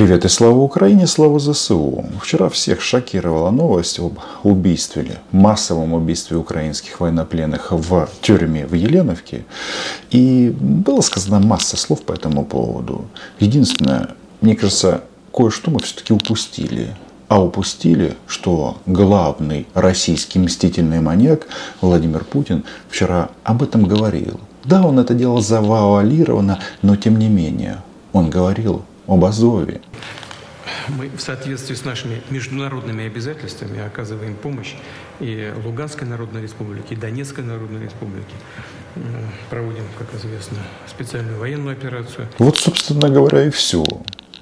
Привет и слава Украине, слава ЗСУ. Вчера всех шокировала новость об убийстве, массовом убийстве украинских военнопленных в тюрьме в Еленовке. И было сказано масса слов по этому поводу. Единственное, мне кажется, кое-что мы все-таки упустили. А упустили, что главный российский мстительный маньяк Владимир Путин вчера об этом говорил. Да, он это делал завуалированно, но тем не менее, он говорил об Азове. Мы в соответствии с нашими международными обязательствами оказываем помощь и Луганской Народной Республике, и Донецкой Народной Республике. Проводим, как известно, специальную военную операцию. Вот, собственно говоря, и все.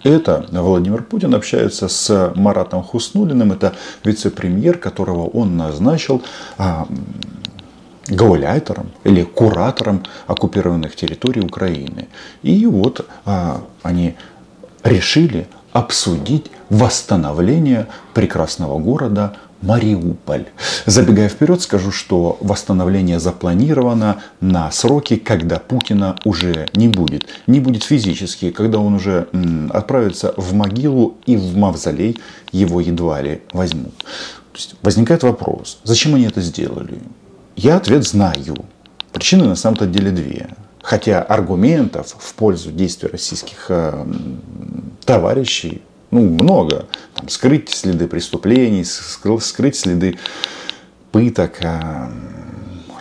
Это Владимир Путин общается с Маратом Хуснулиным, это вице-премьер, которого он назначил а, гауляйтером или куратором оккупированных территорий Украины. И вот а, они решили обсудить восстановление прекрасного города Мариуполь. Забегая вперед, скажу, что восстановление запланировано на сроки, когда Путина уже не будет. Не будет физически, когда он уже отправится в могилу и в мавзолей его едва ли возьмут. Возникает вопрос, зачем они это сделали? Я ответ знаю. Причины на самом-то деле две. Хотя аргументов в пользу действий российских э, товарищей ну, много. Там, скрыть следы преступлений, скрыть следы пыток, э,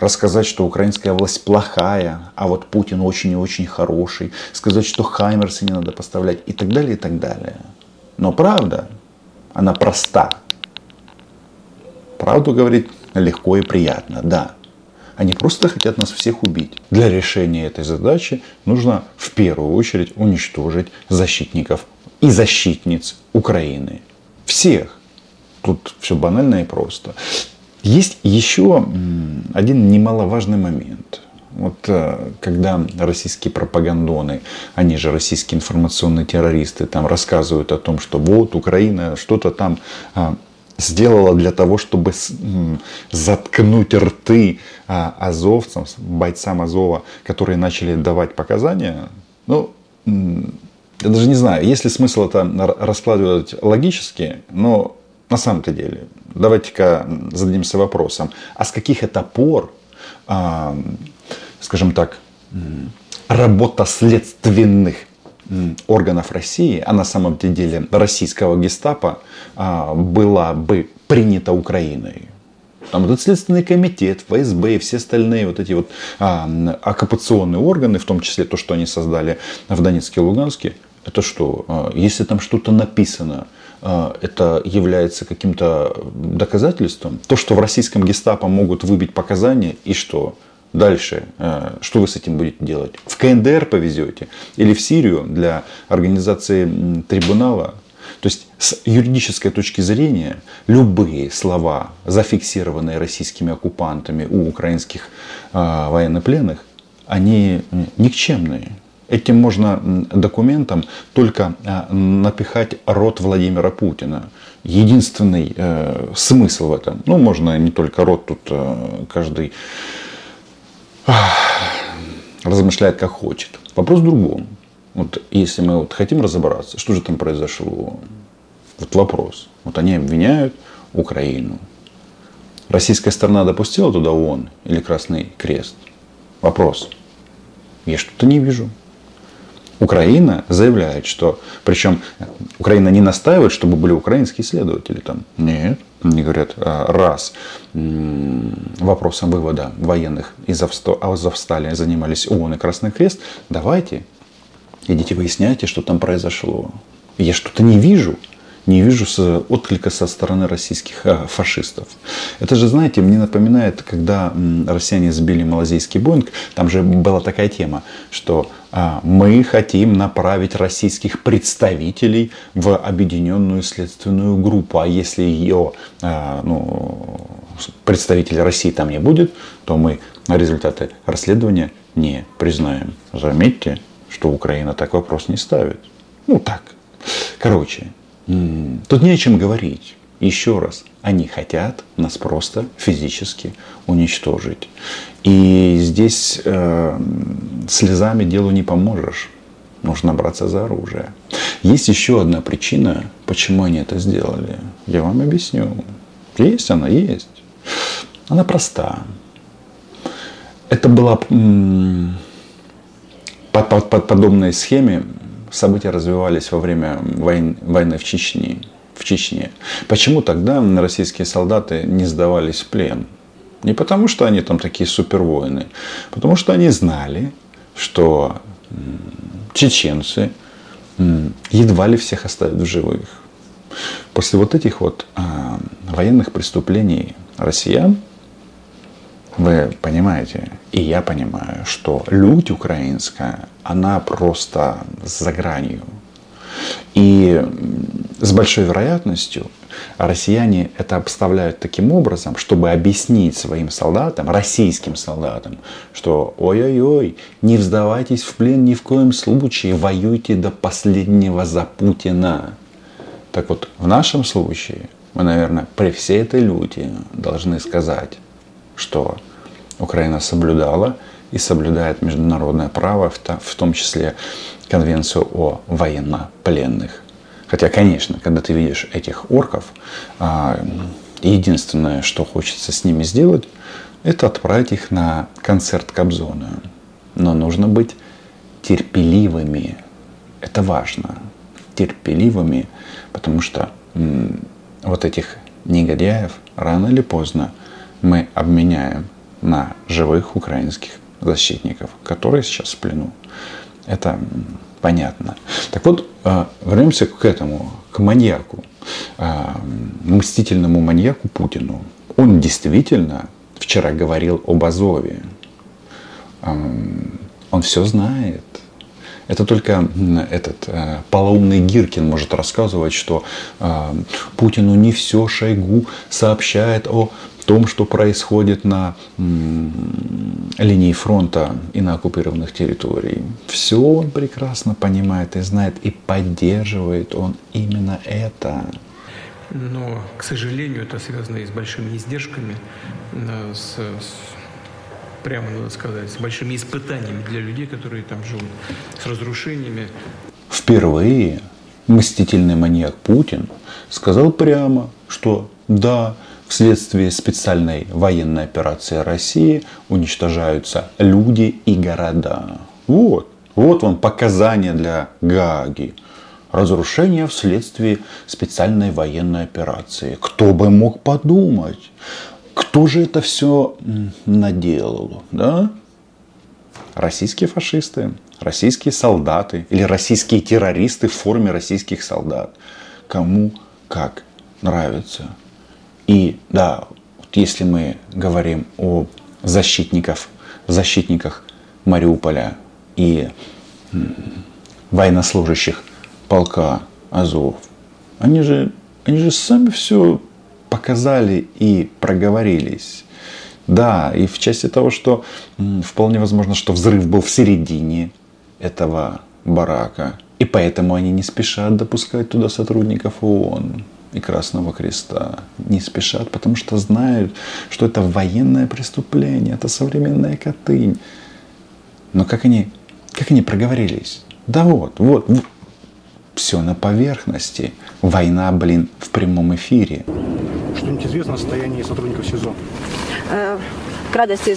рассказать, что украинская власть плохая, а вот Путин очень и очень хороший, сказать, что Хаймерсы не надо поставлять и так далее, и так далее. Но правда, она проста. Правду говорить легко и приятно, да. Они просто хотят нас всех убить. Для решения этой задачи нужно в первую очередь уничтожить защитников и защитниц Украины. Всех. Тут все банально и просто. Есть еще один немаловажный момент. Вот э, когда российские пропагандоны, они же российские информационные террористы, там рассказывают о том, что вот Украина что-то там а, сделала для того, чтобы заткнуть рты а, азовцам, бойцам Азова, которые начали давать показания. Ну, я даже не знаю, есть ли смысл это раскладывать логически, но на самом-то деле, давайте-ка зададимся вопросом, а с каких это пор, скажем так, работа следственных органов России, а на самом деле российского гестапо, а, была бы принята Украиной. Там этот Следственный комитет, ФСБ и все остальные вот эти вот а, оккупационные органы, в том числе то, что они создали в Донецке и Луганске, это что? А, если там что-то написано, а, это является каким-то доказательством. То, что в российском гестапо могут выбить показания, и что? Дальше, э, что вы с этим будете делать? В КНДР повезете или в Сирию для организации трибунала? То есть с юридической точки зрения любые слова, зафиксированные российскими оккупантами у украинских э, военнопленных, они никчемные. Этим можно документом только э, напихать рот Владимира Путина. Единственный э, смысл в этом, ну можно не только рот, тут э, каждый размышляет как хочет. Вопрос в другом. Вот если мы вот хотим разобраться, что же там произошло, вот вопрос. Вот они обвиняют Украину. Российская сторона допустила туда ООН или Красный Крест? Вопрос. Я что-то не вижу. Украина заявляет, что, причем Украина не настаивает, чтобы были украинские исследователи там. Нет. Они говорят, а, раз вопросом вывода военных из Азовстали занимались ООН и Красный Крест, давайте, идите выясняйте, что там произошло. Я что-то не вижу не вижу отклика со стороны российских а, фашистов. Это же, знаете, мне напоминает, когда россияне сбили малазийский Боинг, там же была такая тема, что а, мы хотим направить российских представителей в объединенную следственную группу, а если ее а, ну, представителей России там не будет, то мы результаты расследования не признаем. Заметьте, что Украина так вопрос не ставит. Ну так. Короче, Тут не о чем говорить. Еще раз, они хотят нас просто физически уничтожить. И здесь э, слезами делу не поможешь. Нужно браться за оружие. Есть еще одна причина, почему они это сделали. Я вам объясню. Есть она, есть. Она проста. Это была по, по, по подобной схеме события развивались во время войн, войны в Чечне. В Чечне. Почему тогда российские солдаты не сдавались в плен? Не потому, что они там такие супервоины, потому что они знали, что чеченцы едва ли всех оставят в живых. После вот этих вот а, военных преступлений россиян, вы понимаете, и я понимаю, что людь украинская, она просто за гранью. И с большой вероятностью россияне это обставляют таким образом, чтобы объяснить своим солдатам, российским солдатам, что ой-ой-ой, не вздавайтесь в плен ни в коем случае, воюйте до последнего за Путина. Так вот, в нашем случае мы, наверное, при всей этой люти должны сказать, что Украина соблюдала и соблюдает международное право, в том числе Конвенцию о военнопленных. Хотя, конечно, когда ты видишь этих орков, а, единственное, что хочется с ними сделать, это отправить их на концерт Кобзона. Но нужно быть терпеливыми. Это важно. Терпеливыми, потому что вот этих негодяев рано или поздно мы обменяем на живых украинских защитников, которые сейчас в плену. Это понятно. Так вот, э, вернемся к этому, к маньяку, э, мстительному маньяку Путину. Он действительно вчера говорил об Азове. Он все знает. Это только этот э, полоумный Гиркин может рассказывать, что Путину не все Шойгу сообщает о том, что происходит на линии фронта и на оккупированных территориях. Все он прекрасно понимает и знает, и поддерживает он именно это. Но, к сожалению, это связано и с большими издержками, э, с, с прямо надо сказать, с большими испытаниями для людей, которые там живут, с разрушениями. Впервые мстительный маньяк Путин сказал прямо, что да, Вследствие специальной военной операции России уничтожаются люди и города. Вот, вот вам показания для Гаги. Разрушение вследствие специальной военной операции. Кто бы мог подумать? Кто же это все наделал? Да? Российские фашисты, российские солдаты или российские террористы в форме российских солдат. Кому как нравится. И да, вот если мы говорим о защитников, защитниках Мариуполя и военнослужащих полка Азов, они же, они же сами все показали и проговорились. Да, и в части того, что вполне возможно, что взрыв был в середине этого барака, и поэтому они не спешат допускать туда сотрудников ООН и Красного Креста не спешат, потому что знают, что это военное преступление, это современная Катынь. Но как они, как они проговорились? Да вот, вот, все на поверхности. Война, блин, в прямом эфире. Что-нибудь известно о состоянии сотрудников СИЗО? Э, к радости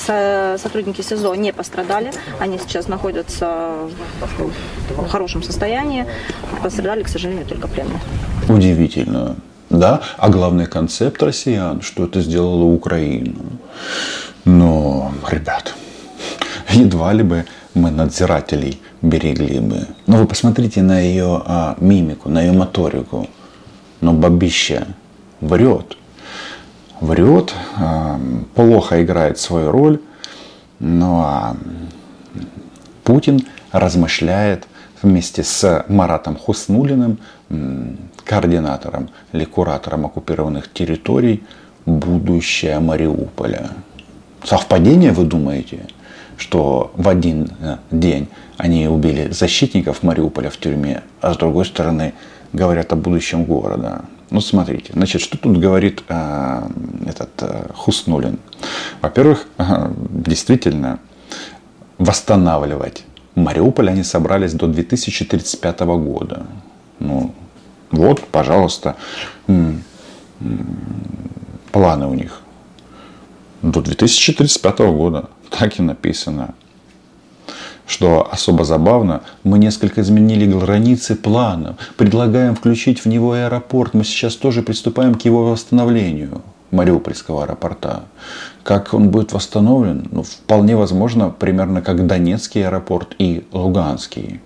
сотрудники СИЗО не пострадали. Они сейчас находятся в хорошем состоянии. Пострадали, к сожалению, только пленные. Удивительно. Да? А главный концепт россиян, что это сделала Украина. Но, ребят, едва ли бы мы надзирателей берегли бы. Но вы посмотрите на ее а, мимику, на ее моторику. Но бабища врет. Врет, а, плохо играет свою роль. Ну а Путин размышляет вместе с Маратом Хуснулиным, координатором или куратором оккупированных территорий, будущее Мариуполя. Совпадение, вы думаете, что в один э, день они убили защитников Мариуполя в тюрьме, а с другой стороны говорят о будущем города. Ну, смотрите, значит, что тут говорит э, этот э, Хуснулин? Во-первых, э, действительно, восстанавливать Мариуполь они собрались до 2035 года. Ну, вот, пожалуйста, планы у них до 2035 года. Так и написано. Что особо забавно, мы несколько изменили границы плана. Предлагаем включить в него аэропорт. Мы сейчас тоже приступаем к его восстановлению. Мариупольского аэропорта. Как он будет восстановлен? Ну, вполне возможно, примерно как Донецкий аэропорт и Луганский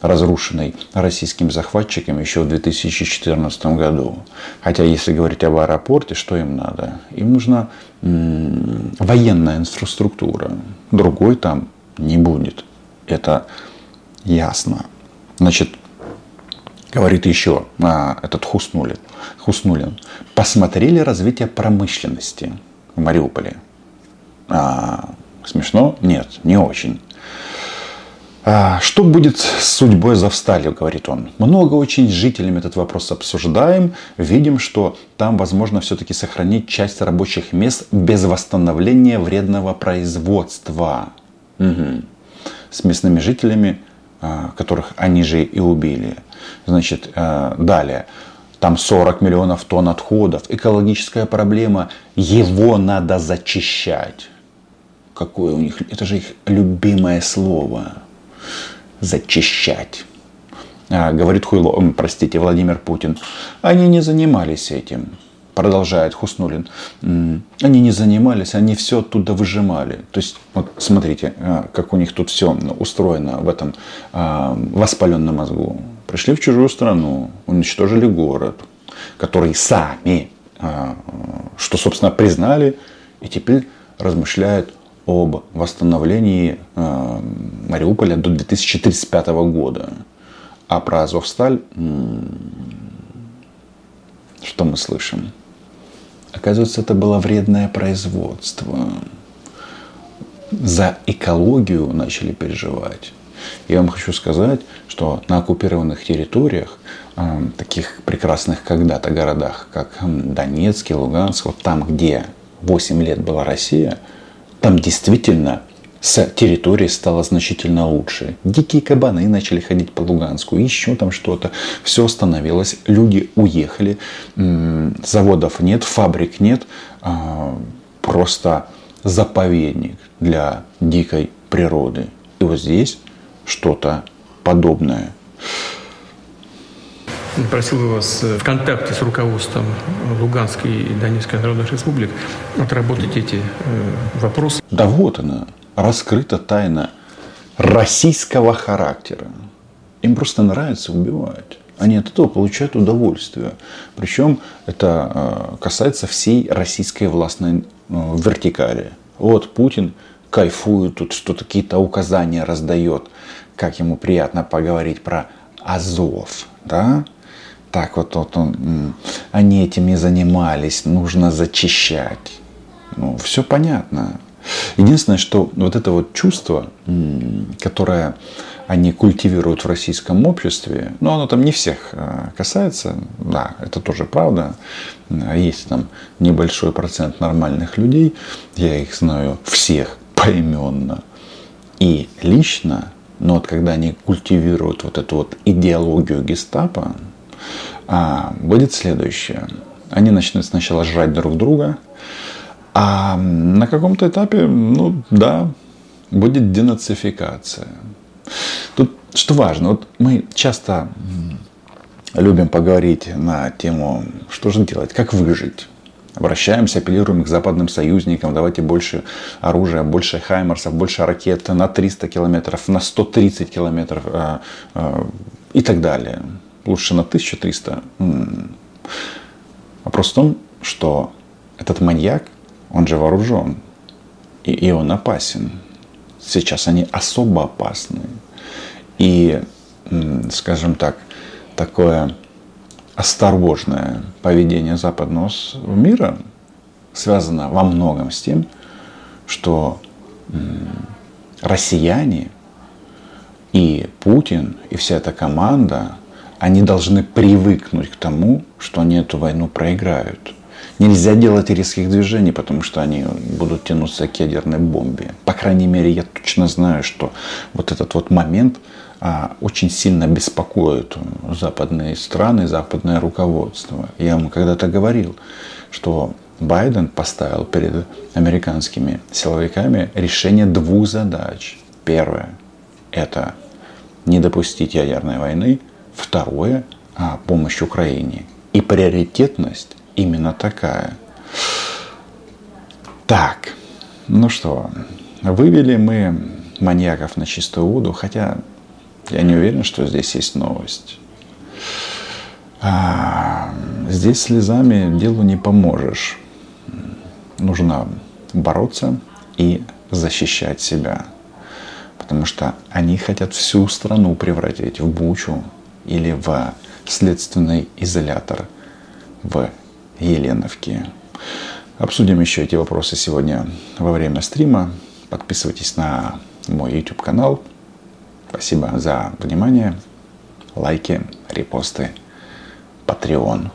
разрушенный российским захватчиками еще в 2014 году. Хотя, если говорить об аэропорте, что им надо? Им нужна м- военная инфраструктура. Другой там не будет. Это ясно. Значит, говорит еще а, этот Хуснулин. Хуснулин. Посмотрели развитие промышленности в Мариуполе. А, смешно? Нет, не очень. А, что будет с судьбой Завстали, говорит он. Много очень с жителями этот вопрос обсуждаем. Видим, что там возможно все-таки сохранить часть рабочих мест без восстановления вредного производства. Угу. С местными жителями, а, которых они же и убили. Значит, а, далее. Там 40 миллионов тонн отходов. Экологическая проблема. Его надо зачищать. Какое у них... Это же их любимое слово зачищать. А, говорит Хуйло, простите, Владимир Путин. Они не занимались этим. Продолжает Хуснулин. Они не занимались, они все оттуда выжимали. То есть, вот смотрите, а, как у них тут все устроено в этом а, воспаленном мозгу. Пришли в чужую страну, уничтожили город, который сами, а, что, собственно, признали, и теперь размышляют об восстановлении э, Мариуполя до 2035 года. А про Азовсталь, что мы слышим? Оказывается, это было вредное производство. За экологию начали переживать. Я вам хочу сказать, что на оккупированных территориях, э, таких прекрасных когда-то городах, как Донецк, Луганск, вот там, где 8 лет была Россия – там действительно с территории стало значительно лучше. Дикие кабаны начали ходить по Луганску, еще там что-то. Все остановилось, люди уехали, заводов нет, фабрик нет. А, просто заповедник для дикой природы. И вот здесь что-то подобное. Просил вас э, в контакте с руководством Луганской и Донецкой народных республик отработать эти э, вопросы. Да вот она, раскрыта тайна российского характера. Им просто нравится убивать. Они от этого получают удовольствие. Причем это э, касается всей российской властной вертикали. Вот Путин кайфует тут, что какие-то указания раздает, как ему приятно поговорить про Азов, да? так вот, вот он, они этим не занимались, нужно зачищать. Ну, все понятно. Единственное, что вот это вот чувство, которое они культивируют в российском обществе, но оно там не всех э, касается, да, это тоже правда. Есть там небольшой процент нормальных людей, я их знаю всех поименно и лично, но вот когда они культивируют вот эту вот идеологию гестапо, а, будет следующее. Они начнут сначала жрать друг друга, а на каком-то этапе, ну да, будет денацификация. Тут что важно, вот мы часто любим поговорить на тему, что же делать, как выжить. Обращаемся, апеллируем к западным союзникам, давайте больше оружия, больше хаймерсов, больше ракет на 300 километров, на 130 километров э, э, и так далее лучше на 1300. Вопрос в том, что этот маньяк, он же вооружен, и, и он опасен. Сейчас они особо опасны. И, скажем так, такое осторожное поведение западного мира связано во многом с тем, что россияне и Путин и вся эта команда они должны привыкнуть к тому, что они эту войну проиграют. Нельзя делать резких движений, потому что они будут тянуться к ядерной бомбе. По крайней мере, я точно знаю, что вот этот вот момент а, очень сильно беспокоит западные страны, западное руководство. Я вам когда-то говорил, что Байден поставил перед американскими силовиками решение двух задач. Первое – это не допустить ядерной войны. Второе – помощь Украине. И приоритетность именно такая. Так, ну что, вывели мы маньяков на чистую воду, хотя я не уверен, что здесь есть новость. А, здесь слезами делу не поможешь. Нужно бороться и защищать себя. Потому что они хотят всю страну превратить в бучу или в следственный изолятор в Еленовке. Обсудим еще эти вопросы сегодня во время стрима. Подписывайтесь на мой YouTube канал. Спасибо за внимание. Лайки, репосты, Patreon.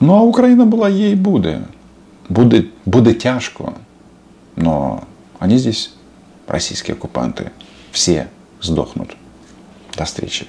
Ну а Україна була є і буде. Буде, буде тяжко. Но они здесь, российские оккупанты, все сдохнут. До встречи.